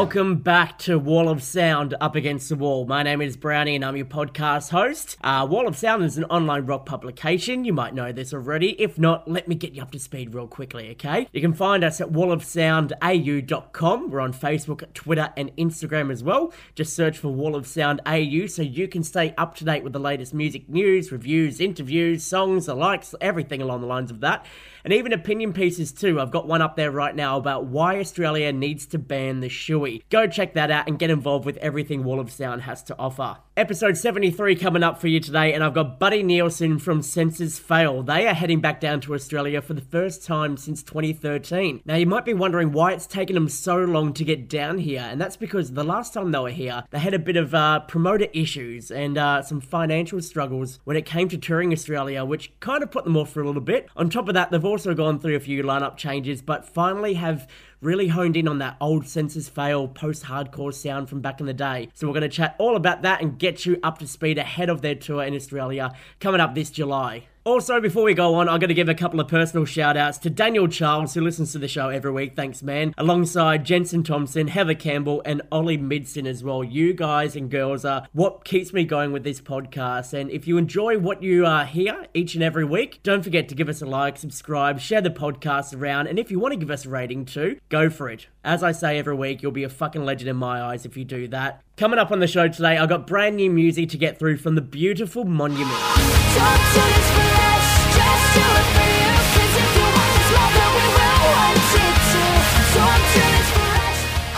Welcome back to Wall of Sound Up Against the Wall. My name is Brownie and I'm your podcast host. Uh, Wall of Sound is an online rock publication. You might know this already. If not, let me get you up to speed real quickly, okay? You can find us at wallofsoundau.com. We're on Facebook, Twitter, and Instagram as well. Just search for Wall of Sound AU so you can stay up to date with the latest music news, reviews, interviews, songs, the likes, everything along the lines of that and even opinion pieces too. I've got one up there right now about why Australia needs to ban the shoey. Go check that out and get involved with everything Wall of Sound has to offer. Episode 73 coming up for you today, and I've got Buddy Nielsen from Senses Fail. They are heading back down to Australia for the first time since 2013. Now, you might be wondering why it's taken them so long to get down here, and that's because the last time they were here, they had a bit of uh, promoter issues and uh, some financial struggles when it came to touring Australia, which kind of put them off for a little bit. On top of that, they've also gone through a few lineup changes, but finally have really honed in on that old Senses Fail post hardcore sound from back in the day. So we're going to chat all about that and get you up to speed ahead of their tour in Australia coming up this July. Also, before we go on, I'm going to give a couple of personal shout outs to Daniel Charles, who listens to the show every week. Thanks, man. Alongside Jensen Thompson, Heather Campbell, and Ollie Midson as well. You guys and girls are what keeps me going with this podcast. And if you enjoy what you uh, are here each and every week, don't forget to give us a like, subscribe, share the podcast around. And if you want to give us a rating too, go for it. As I say every week, you'll be a fucking legend in my eyes if you do that. Coming up on the show today, I got brand new music to get through from the beautiful Monument.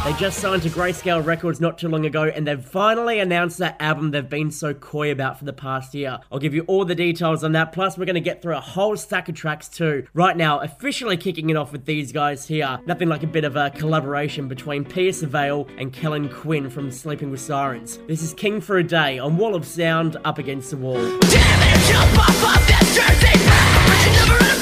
They just signed to Greyscale Records not too long ago, and they've finally announced that album they've been so coy about for the past year. I'll give you all the details on that, plus, we're going to get through a whole stack of tracks too. Right now, officially kicking it off with these guys here. Nothing like a bit of a collaboration between Pierce the Veil and Kellin Quinn from Sleeping with Sirens. This is King for a Day on Wall of Sound up against the wall. Because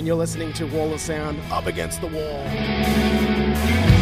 And you're listening to Wall of Sound Up Against the Wall.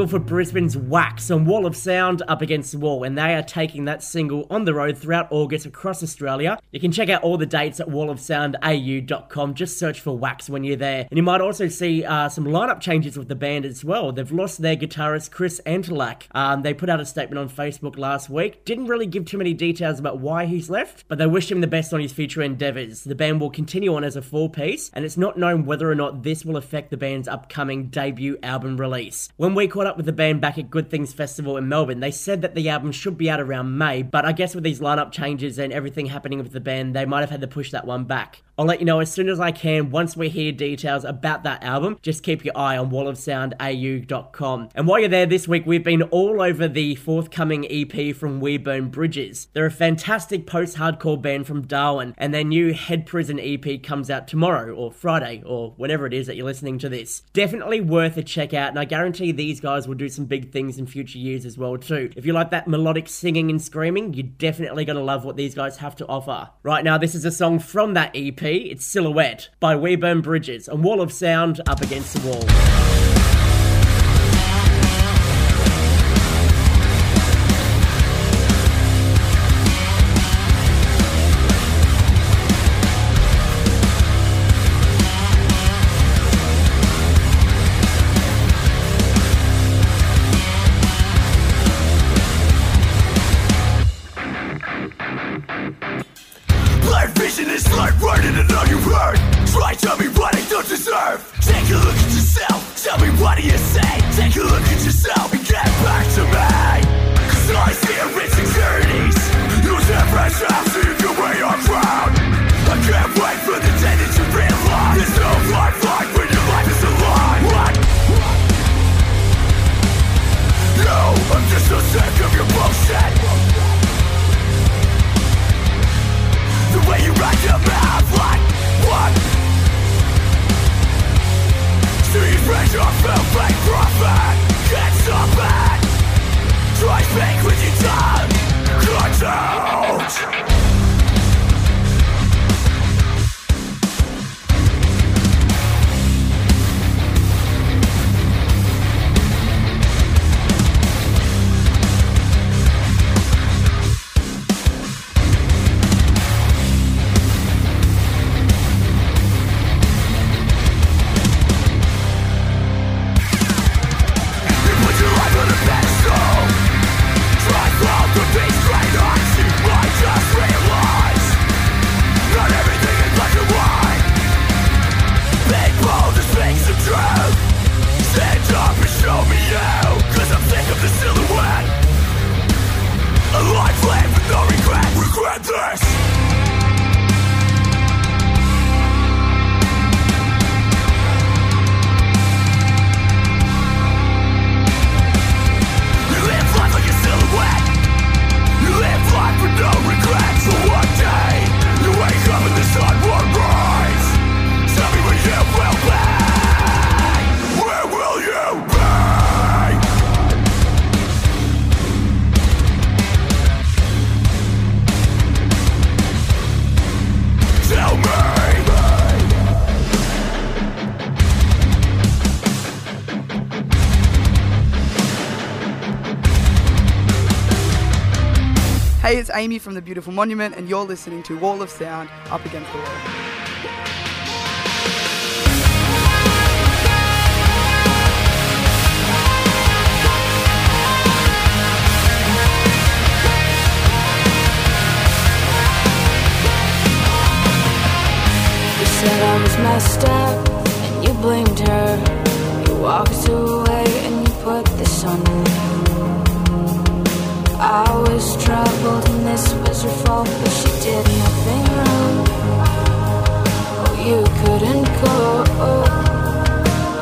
Single for Brisbane's Wax on Wall of Sound up against the wall, and they are taking that single on the road throughout August across Australia. You can check out all the dates at wallofsoundau.com. Just search for Wax when you're there. And you might also see uh, some lineup changes with the band as well. They've lost their guitarist Chris Antelak. Um, they put out a statement on Facebook last week. Didn't really give too many details about why he's left, but they wished him the best on his future endeavours. The band will continue on as a four piece, and it's not known whether or not this will affect the band's upcoming debut album release. When we caught up with the band back at Good Things Festival in Melbourne, they said that the album should be out around May, but I guess with these lineup changes and everything happening with the band, they might have had to push that one back. I'll let you know as soon as I can once we hear details about that album. Just keep your eye on wallofsoundau.com. And while you're there this week, we've been all over the forthcoming EP from We Burn Bridges. They're a fantastic post hardcore band from Darwin, and their new Head Prison EP comes out tomorrow or Friday or whenever it is that you're listening to this. Definitely worth a check out, and I guarantee these guys will do some big things in future years as well too. If you like that melodic singing and screaming, you're definitely gonna love what these guys have to offer. Right now, this is a song from that EP. It's Silhouette by We Burn Bridges, and Wall of Sound up against the wall. Amy from the Beautiful Monument, and you're listening to Wall of Sound Up Against the Wall. Said I was messed up, and you blamed her. You walked away, and you put this on me. I was troubled, this was her fault, but she did nothing wrong. Oh, you couldn't go.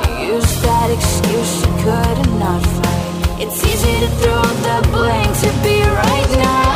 You used that excuse you could not fight. It's easy to throw the blame to be right now,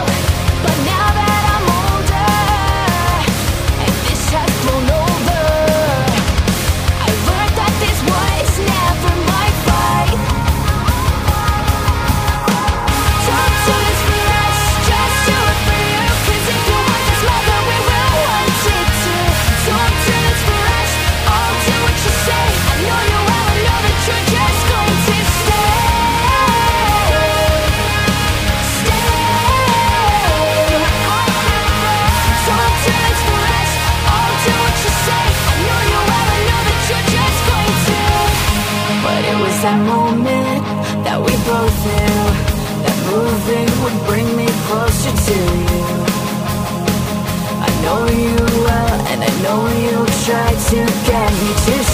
know you well, and I know you'll try to get me to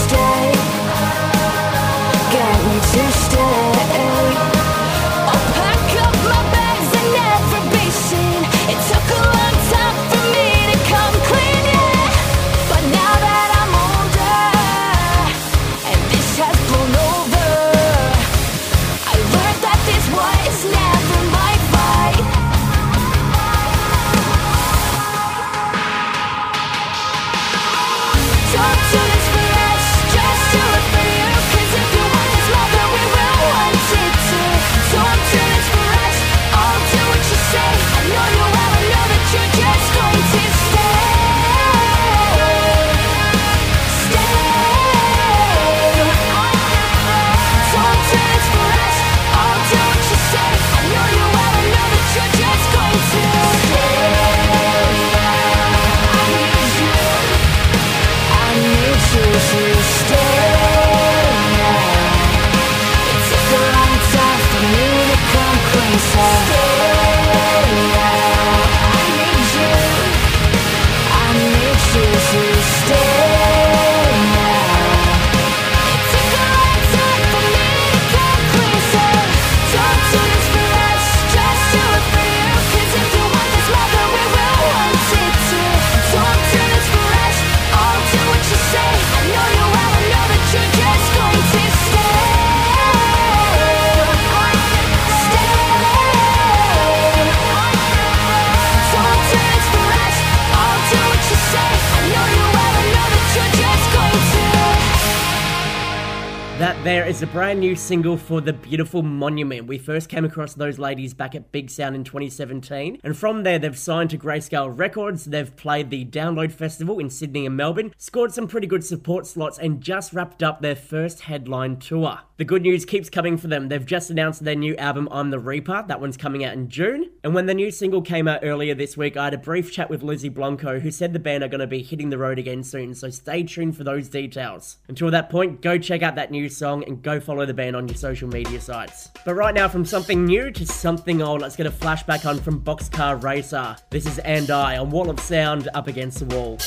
brand new single for The Beautiful Monument. We first came across those ladies back at Big Sound in 2017, and from there they've signed to Greyscale Records, they've played the Download Festival in Sydney and Melbourne, scored some pretty good support slots, and just wrapped up their first headline tour. The good news keeps coming for them. They've just announced their new album, I'm the Reaper. That one's coming out in June. And when the new single came out earlier this week, I had a brief chat with Lizzie Blanco, who said the band are going to be hitting the road again soon, so stay tuned for those details. Until that point, go check out that new song, and go follow the band on your social media sites. But right now, from something new to something old, let's get a flashback on from Boxcar Racer. This is And I on Wall of Sound up against the wall.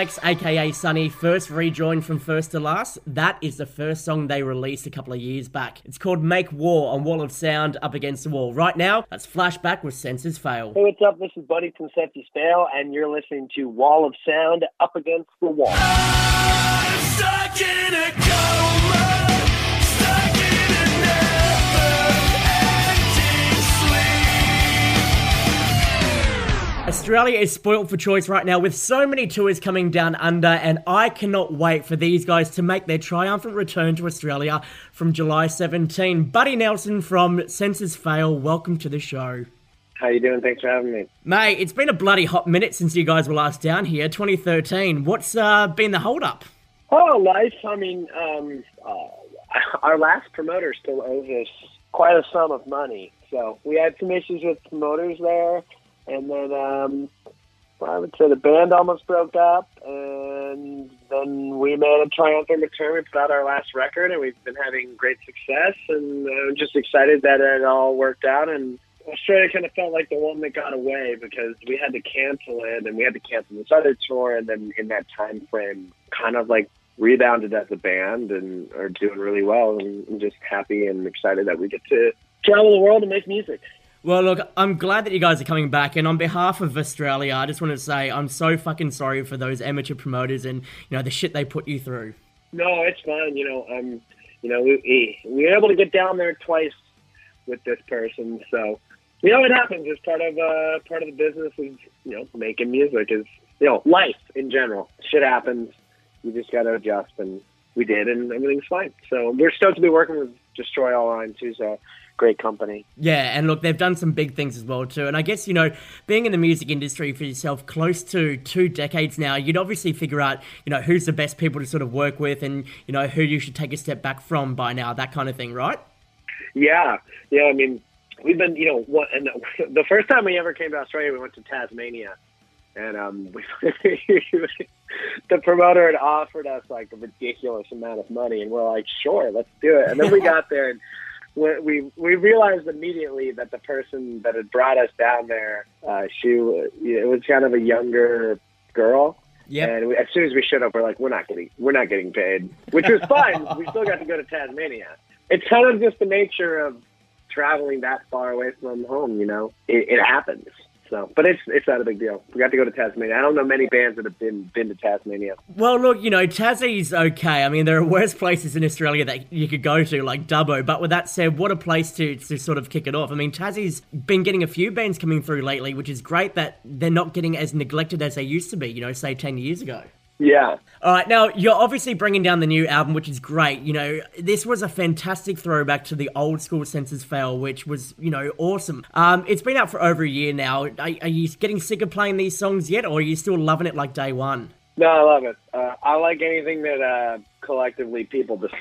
When Skrillex, aka Sonny, first rejoined from First to Last, that is the first song they released a couple of years back. It's called Make War on Wall of Sound Up Against the Wall. Right now, let's flashback with Senses Fail. Hey, what's up? This is Buddy from Senses Fail, and you're listening to Wall of Sound Up Against the Wall. Australia is spoilt for choice right now with so many tours coming down under, and I cannot wait for these guys to make their triumphant return to Australia from July 17. Buddy Nielsen from Senses Fail, welcome to the show. How you doing? Thanks for having me. Mate, it's been a bloody hot minute since you guys were last down here, 2013. What's uh, been the hold up? Oh, life. I mean, um, uh, our last promoter still owes us quite a sum of money. So we had some issues with promoters there, and then um, I would say the band almost broke up, and then we made a triumphant return. We put out our last record, and we've been having great success, and I'm just excited that it all worked out. And Australia kind of felt like the one that got away because we had to cancel it, and we had to cancel this other tour, and then in that time frame, kind of like rebounded as a band and are doing really well. And I'm just happy and excited that we get to travel the world and make music. Well, look, I'm glad that you guys are coming back, and on behalf of Australia, I just want to say I'm so fucking sorry for those amateur promoters and you know the shit they put you through. No, it's fine. You know, um, you know, we we were able to get down there twice with this person, so you know it happens. It's part of uh, part of the business of you know making music. Is you know life in general. Shit happens. You just got to adjust, and we did, and everything's fine. So we're stoked to be working with Destroy All Lines too. So great company. Yeah, and look, they've done some big things as well too. And I guess you know, being in the music industry for yourself close to two decades now, you'd obviously figure out you know who's the best people to sort of work with, and you know who you should take a step back from by now, that kind of thing, right? Yeah, yeah. I mean, we've been, you know, what, and the, first time we ever came to Australia, we went to Tasmania, and um, we, the promoter had offered us like a ridiculous amount of money, and we're like, sure, let's do it. And then we got there, and we we, we realized immediately that the person that had brought us down there, uh, she it was kind of a younger girl. Yep. And we, as soon as we showed up, we're like, we're not getting, we're not getting paid, which was fine. we still got to go to Tasmania. It's kind of just the nature of traveling that far away from home. You know, it, it happens. So, but it's it's not a big deal. We got to go to Tasmania. I don't know many bands that have been been to Tasmania. Well, look, you know, Tassie's okay. I mean, there are worse places in Australia that you could go to, like Dubbo. But with that said, what a place to, to sort of kick it off. I mean, Tassie's been getting a few bands coming through lately, which is great that they're not getting as neglected as they used to be, you know, say 10 years ago. Yeah, All right, now you're obviously bringing down the new album, which is great. You know, this was a fantastic throwback to the old school Senses Fail, which was, you know, awesome. Um, it's been out for over a year now. Are, are you getting sick of playing these songs yet, or are you still loving it like day one? no, I love it. Uh, I like anything that uh, collectively people just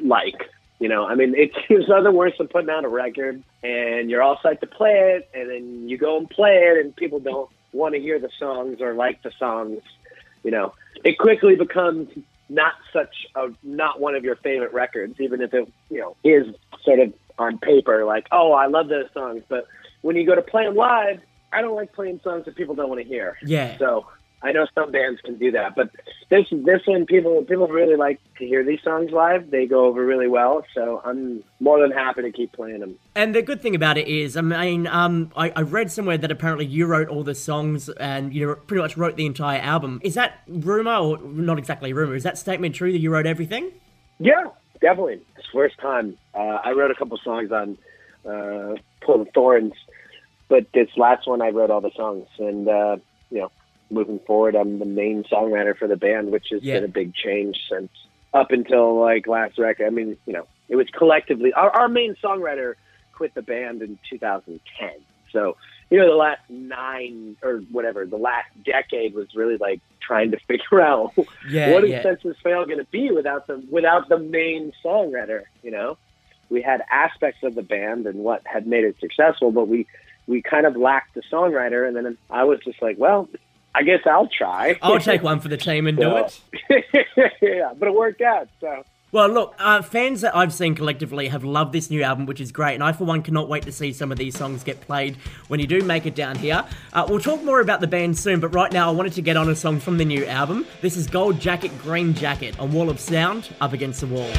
like. You know, I mean, it's there's nothing worse than putting out a record and you're all psyched to play it, and then you go and play it, and people don't want to hear the songs or like the songs. You know, it quickly becomes not such a not one of your favorite records, even if it you know is sort of on paper like, oh, I love those songs, but when you go to play them live, I don't like playing songs that people don't want to hear. Yeah. So I know some bands can do that, but this this one people people really like to hear these songs live. They go over really well, so I'm more than happy to keep playing them. And the good thing about it is, I mean, um, I, I read somewhere that apparently you wrote all the songs and you pretty much wrote the entire album. Is that rumor or not exactly rumor? Is that statement true that you wrote everything? Yeah, definitely. It's the first time uh, I wrote a couple songs on uh, Pull the Thorns, but this last one I wrote all the songs, and uh, you know, moving forward, I'm the main songwriter for the band, which has Yeah. been a big change since up until like last record. I mean, you know, it was collectively our, our main songwriter quit the band in 2010, so you know, the last nine or whatever, the last decade was really like trying to figure out Yeah, what is yeah. Senses Fail going to be without the without the main songwriter? You know, we had aspects of the band and what had made it successful, but we we kind of lacked the songwriter. And then I was just like, well, I guess I'll try. I'll take one for the team and do it. yeah, but it worked out. So Well, look, uh, fans that I've seen collectively have loved this new album, which is great, and I, for one, cannot wait to see some of these songs get played when you do make it down here. Uh, we'll talk more about the band soon, but right now I wanted to get on a song from the new album. This is Gold Jacket, Green Jacket on Wall of Sound, Up Against the Wall.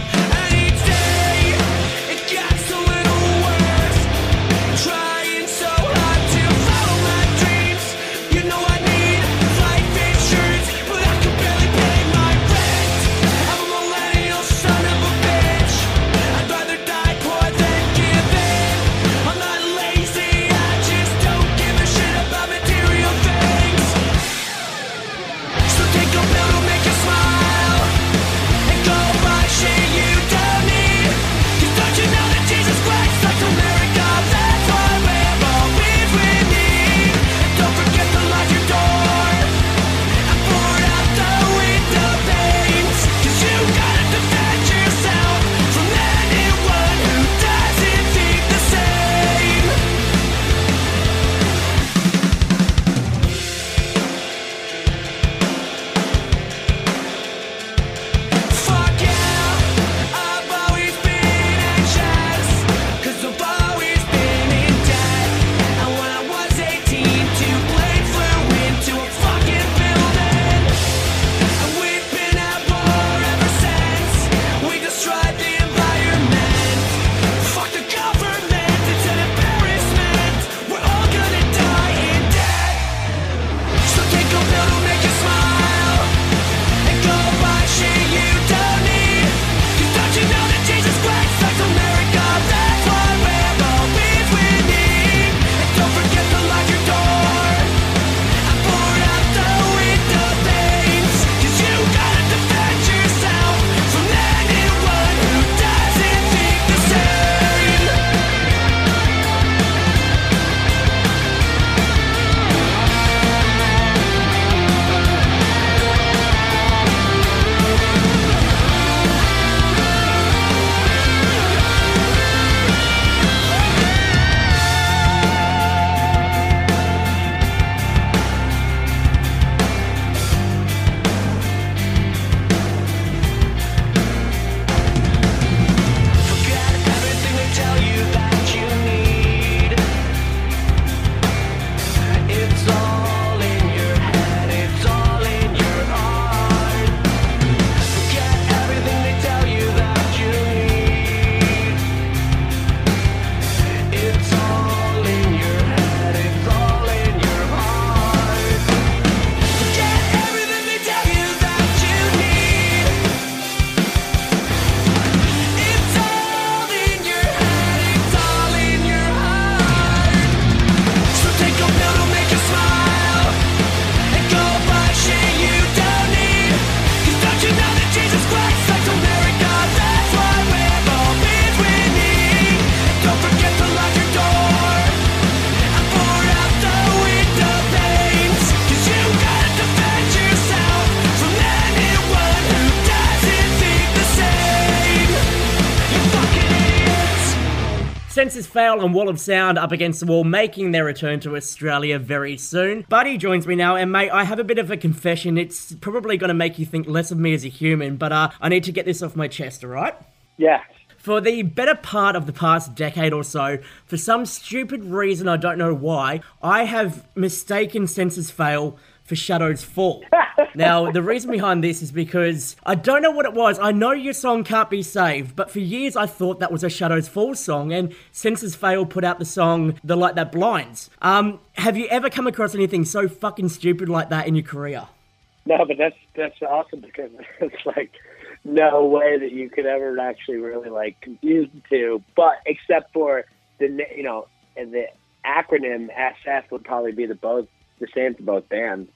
Fail and Wall of Sound up against the wall, making their return to Australia very soon. Buddy joins me now, and mate, I have a bit of a confession. It's probably going to make you think less of me as a human, but uh, I need to get this off my chest, alright? yeah, For the better part of the past decade or so, for some stupid reason I don't know why, I have mistaken Senses Fail for Shadows Fall. now, the reason behind this is because I don't know what it was. I know your song can't be saved, but for years I thought that was a Shadows Fall song, and Senses Fail put out the song The Light That Blinds. Um, have you ever come across anything so fucking stupid like that in your career? No, but that's that's awesome because it's like no way that you could ever actually really like confuse the two. But except for the you know the acronym SF would probably be the both the same for both bands.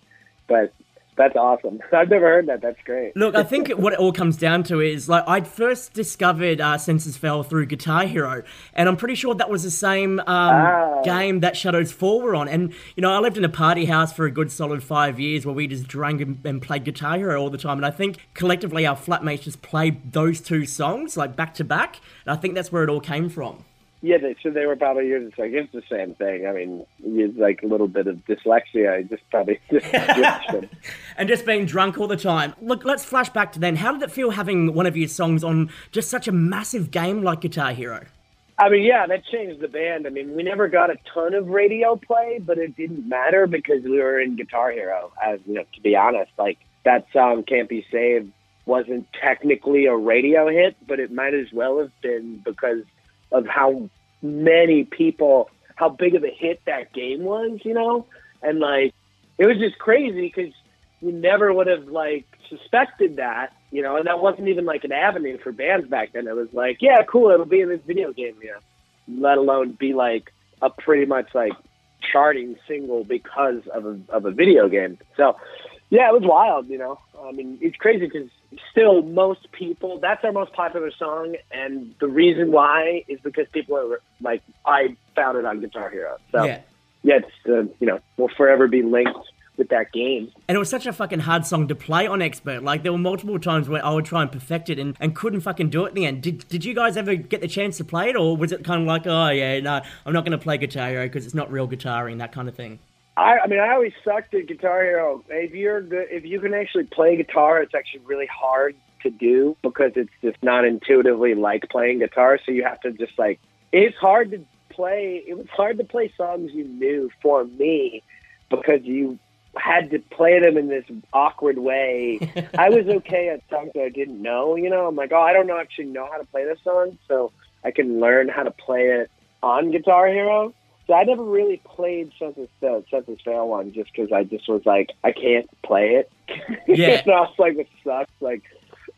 But that's awesome. I've never heard that. That's great. Look, I think what it all comes down to is like I'd first discovered uh, Senses Fail through Guitar Hero, and I'm pretty sure that was the same um, Ah. game that Shadows Fall were on. And you know, I lived in a party house for a good solid five years where we just drank and, and played Guitar Hero all the time. And I think collectively our flatmates just played those two songs like back to back, and I think that's where it all came from. Yeah, they, so they were probably you're just like it's the same thing. I mean, it's like a little bit of dyslexia. I just probably just and just being drunk all the time. Look, let's flash back to then. How did it feel having one of your songs on just such a massive game like Guitar Hero? I mean, yeah, that changed the band. I mean, we never got a ton of radio play, but it didn't matter because we were in Guitar Hero. As you know, to be honest, like that song "Can't Be Saved" wasn't technically a radio hit, but it might as well have been because of how many people, how big of a hit that game was. You know, and like it was just crazy because we never would have like suspected that, you know, and that wasn't even like an avenue for bands back then. It was like, yeah, cool, it'll be in this video game, you know, let alone be like a pretty much like charting single because of a, of a video game. So, yeah, it was wild, you know. I mean, it's crazy because still most people, that's our most popular song, and the reason why is because people are like, I found it on Guitar Hero. So, Yeah. yeah, it's, uh, you know, will forever be linked with that game. And it was such a fucking hard song to play on Expert. Like, there were multiple times where I would try and perfect it and, and couldn't fucking do it in the end. Did, did you guys ever get the chance to play it, or was it kind of like, oh, yeah, no, I'm not going to play Guitar Hero because it's not real guitaring, that kind of thing? I, I mean, I always sucked at Guitar Hero. If you're good, if you can actually play guitar, it's actually really hard to do because it's just not intuitively like playing guitar. So you have to just like, it's hard to play. It was hard to play songs you knew for me because you had to play them in this awkward way. I was okay at songs that I didn't know. You know, I'm like, oh, I don't know actually know how to play this song, so I can learn how to play it on Guitar Hero. So I never really played Senses Senses Fail one just because I just was like, I can't play it. Yeah. and I was like, it sucks. Like,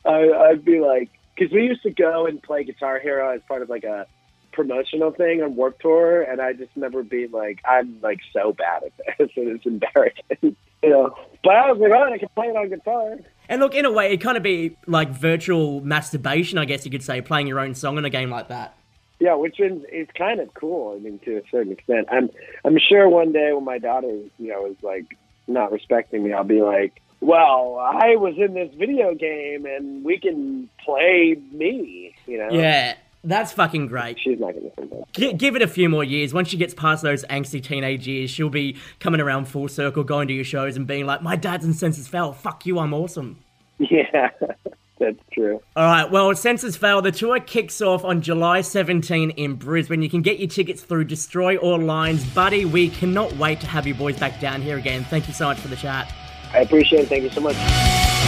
I, I'd be like, because we used to go and play Guitar Hero as part of like a promotional thing on Warped Tour, and I just remember being like, I'm like so bad at this, and it's embarrassing, you know. But I was like, oh, I can play it on guitar. And look, in a way, it kind of be like virtual masturbation, I guess you could say, playing your own song in a game like that. Yeah, which is is kind of cool. I mean, to a certain extent. I'm I'm sure one day when my daughter, you know, is like not respecting me, I'll be like, "Well, I was in this video game, and we can play me." You know? Yeah, that's fucking great. She's not gonna think that. G- give it a few more years. Once she gets past those angsty teenage years, she'll be coming around full circle, going to your shows and being like, "My dad's in Senses Fail. Fuck you, I'm awesome." Yeah, that's true. All right, well, Senses Fail, the tour kicks off on July 17 in Brisbane. You can get your tickets through Destroy All Lines. Buddy, we cannot wait to have you boys back down here again. Thank you so much for the chat. I appreciate it. Thank you so much.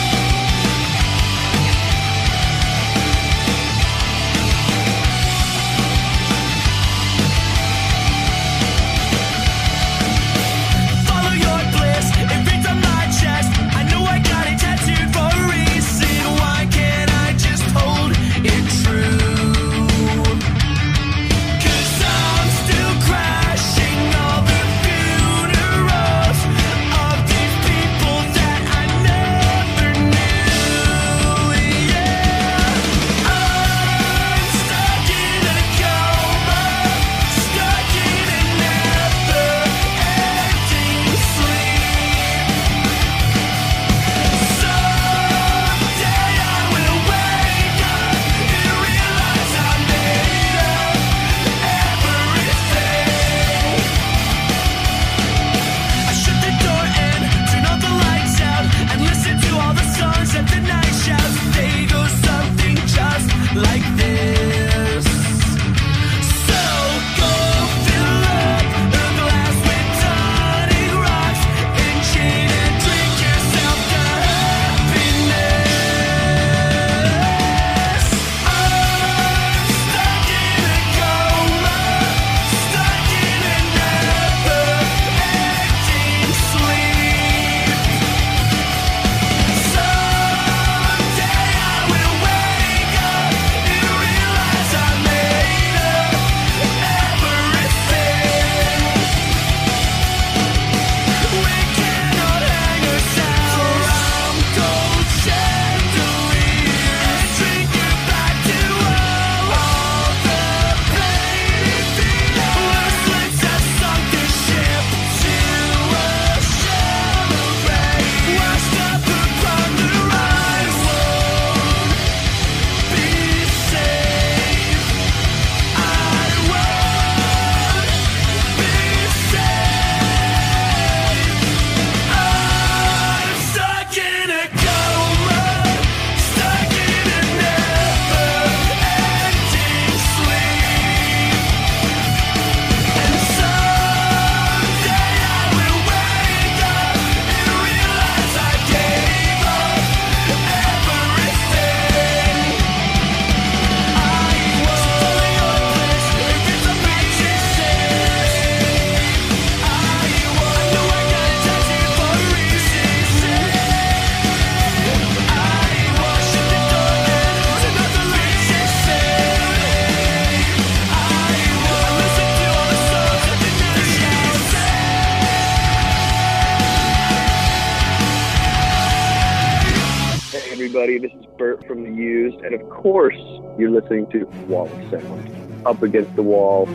course, you're listening to Wall of Sound, Up Against the Wall.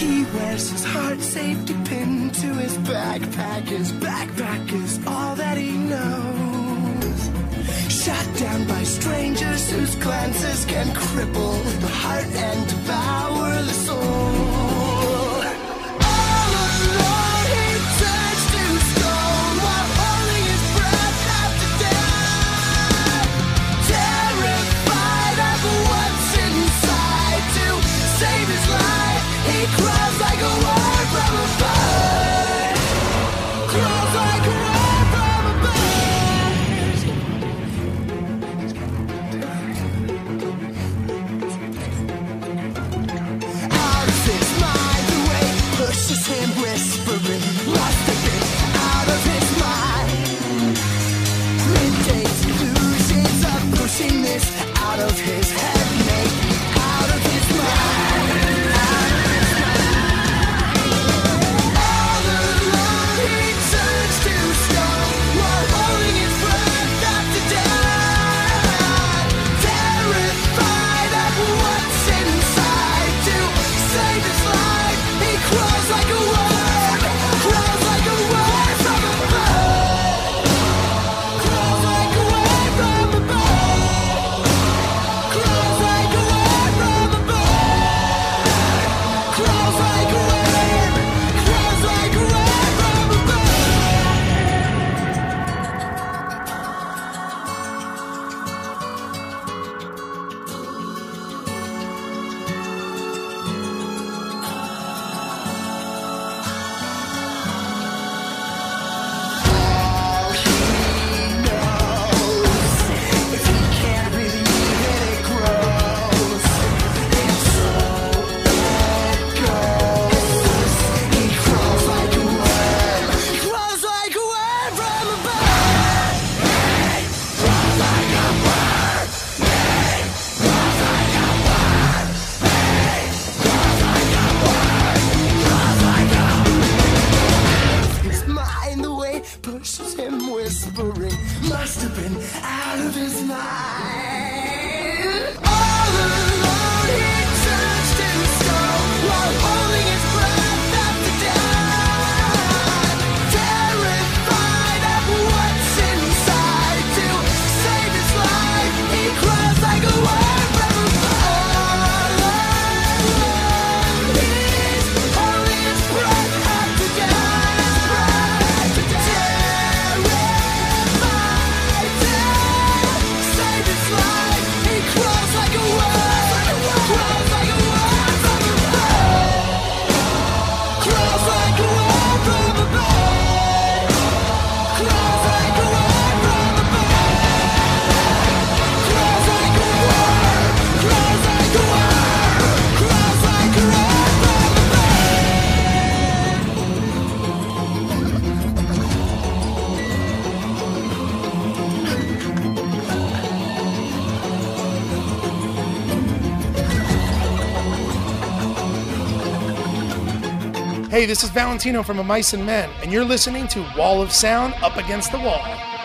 He wears his heart safety pin to his backpack. His backpack is all that he knows. Shot down by strangers whose glances can cripple the heart and devour the soul. Hey, this is Valentino from Of Mice and Men, and you're listening to Wall of Sound Up Against the Wall.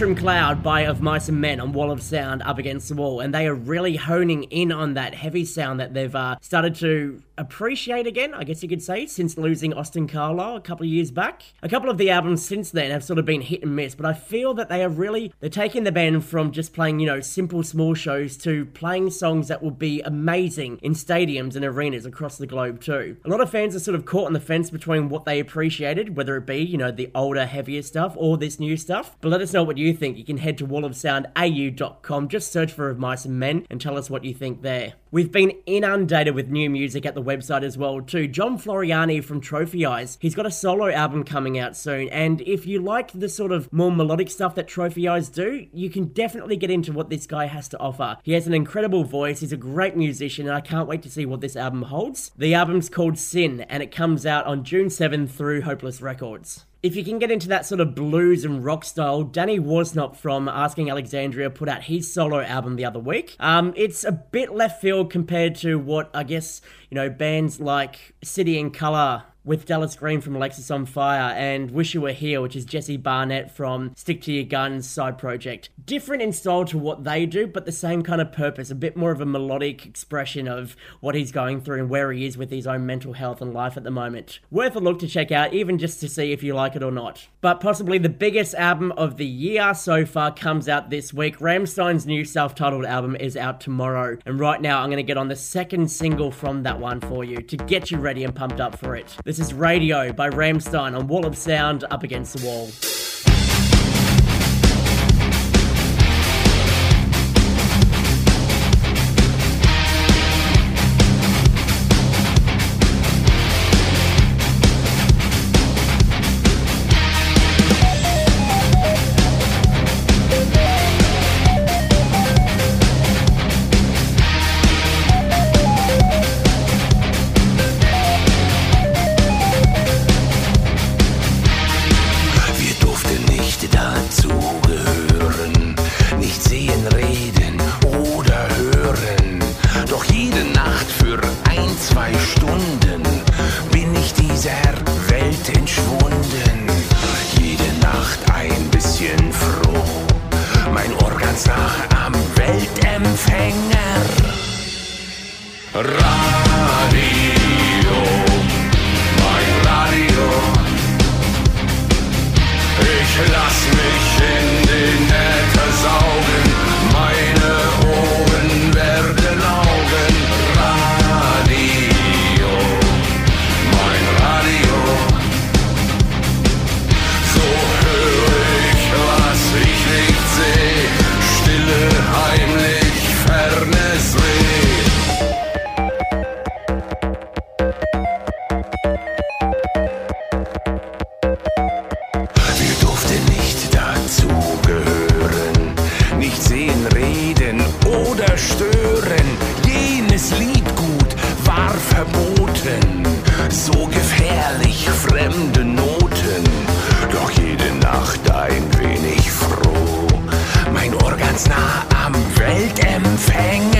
Mushroom Cloud by Of Mice and Men on Wall of Sound up against the wall, and they are really honing in on that heavy sound that they've uh, started to appreciate again, I guess you could say, since losing Austin Carlile a couple of years back. A couple of the albums since then have sort of been hit and miss, but I feel that they are really they're taking the band from just playing, you know, simple small shows to playing songs that will be amazing in stadiums and arenas across the globe too. A lot of fans are sort of caught on the fence between what they appreciated, whether it be, you know, the older, heavier stuff or this new stuff. But let us know what you think. You can head to wallofsoundau.com, just search for Of Mice and Men and tell us what you think there. We've been inundated with new music at the website as well too. John Floreani from Trophy Eyes, he's got a solo album coming out soon, and if you like the sort of more melodic stuff that Trophy Eyes do, you can definitely get into what this guy has to offer. He has an incredible voice, he's a great musician, and I can't wait to see what this album holds. The album's called Sin, and it comes out on June 7th through Hopeless Records. If you can get into that sort of blues and rock style, Danny Worsnop from Asking Alexandria put out his solo album the other week. Um, it's a bit left field compared to what I guess, you know, bands like City and Colour with Dallas Green from Alexisonfire and Wish You Were Here, which is Jesse Barnett from Stick to Your Guns side project. Different in style to what they do, but the same kind of purpose, a bit more of a melodic expression of what he's going through and where he is with his own mental health and life at the moment. Worth a look to check out, even just to see if you like it or not. But possibly the biggest album of the year so far comes out this week. Rammstein's new self titled album is out tomorrow, and right now I'm going to get on the second single from that one for you to get you ready and pumped up for it. This is Radio by Rammstein on Wall of Sound up against the wall. Gefährlich fremde Noten. Doch jede Nacht ein wenig froh, mein Ohr ganz nah am Weltempfänger.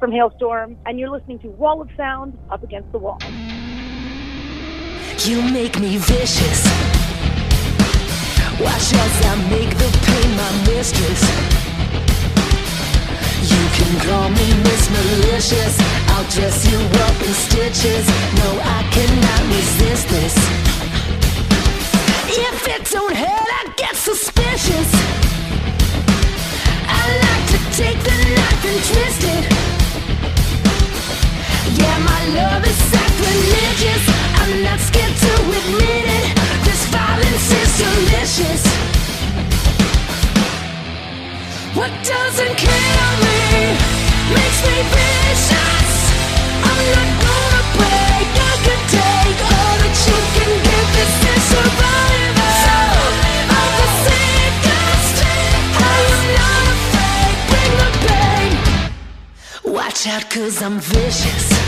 From Halestorm, and you're listening to Wall of Sound Up Against the Wall. You make me vicious. Watch as I make the pain my mistress. You can call me Miss Malicious. I'll dress you up in stitches. No, I cannot resist this. If it don't hurt, I get suspicious. I like to take the knife and twist it. What doesn't kill me makes me vicious. I'm not gonna break. I can take all that you can give. This is survival. The. I am not afraid. The pain. Watch out, cause I'm vicious.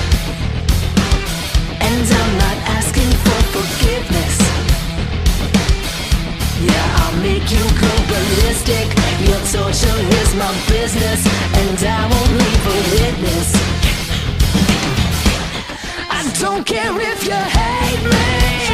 Your torture is my business, and I won't leave a witness. I don't care if you hate me,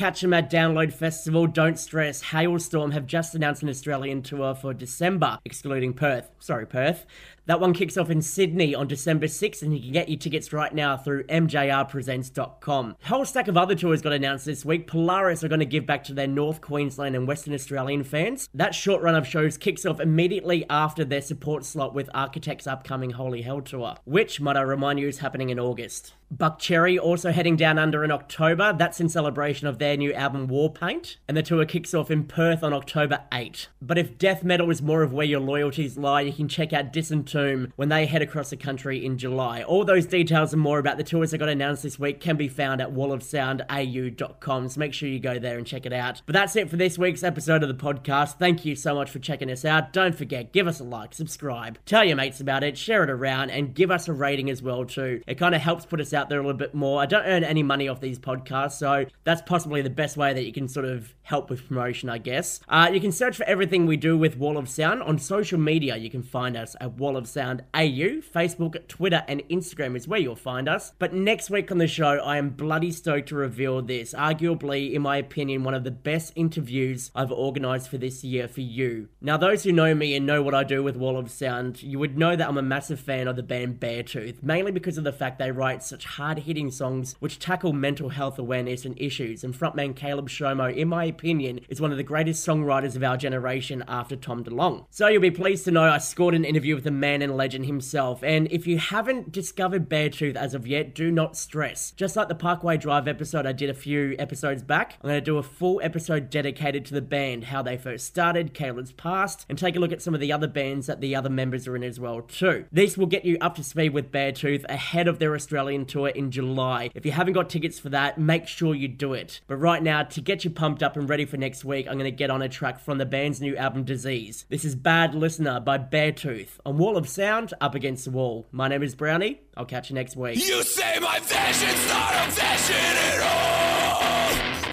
Catch 'em at Download Festival, don't stress. Halestorm have just announced an Australian tour for December, excluding Perth. Sorry, Perth. That one kicks off in Sydney on December 6th, and you can get your tickets right now through mjrpresents.com. A whole stack of other tours got announced this week. Polaris are going to give back to their North Queensland and Western Australian fans. That short run of shows kicks off immediately after their support slot with Architect's upcoming Holy Hell tour, which, might I remind you, is happening in August. Buckcherry also heading down under in October. That's in celebration of their new album Warpaint. And the tour kicks off in Perth on October 8. But if death metal is more of where your loyalties lie, you can check out Disentomb when they head across the country in July. All those details and more about the tours that got announced this week can be found at wallofsoundau.com. So make sure you go there and check it out. But that's it for this week's episode of the podcast. Thank you so much for checking us out. Don't forget, give us a like, subscribe, tell your mates about it, share it around, and give us a rating as well too. It kind of helps put us out there a little bit more. I don't earn any money off these podcasts, so that's possibly the best way that you can sort of help with promotion, I guess. Uh, you can search for everything we do with Wall of Sound on social media. You can find us at Wall of Sound AU, Facebook, Twitter, and Instagram is where you'll find us. But next week on the show, I am bloody stoked to reveal this. Arguably, in my opinion, one of the best interviews I've organised for this year for you. Now, those who know me and know what I do with Wall of Sound, you would know that I'm a massive fan of the band Beartooth, mainly because of the fact they write such hard hitting songs which tackle mental health awareness and issues. And frontman Caleb Shomo, in my opinion, is one of the greatest songwriters of our generation after Tom DeLonge. So you'll be pleased to know I scored an interview with the man and legend himself. And if you haven't discovered Beartooth as of yet, do not stress. Just like the Parkway Drive episode I did a few episodes back, I'm going to do a full episode dedicated to the band, how they first started, Caleb's past, and take a look at some of the other bands that the other members are in as well too. This will get you up to speed with Beartooth ahead of their Australian tour in July. If you haven't got tickets for that, make sure you do it. But right now, to get you pumped up and ready for next week, I'm going to get on a track from the band's new album Disease. This is Bad Listener by Beartooth on Wall of Sound up against the wall. My name is Brownie. I'll catch you next week. You say my vision's not a vision at all.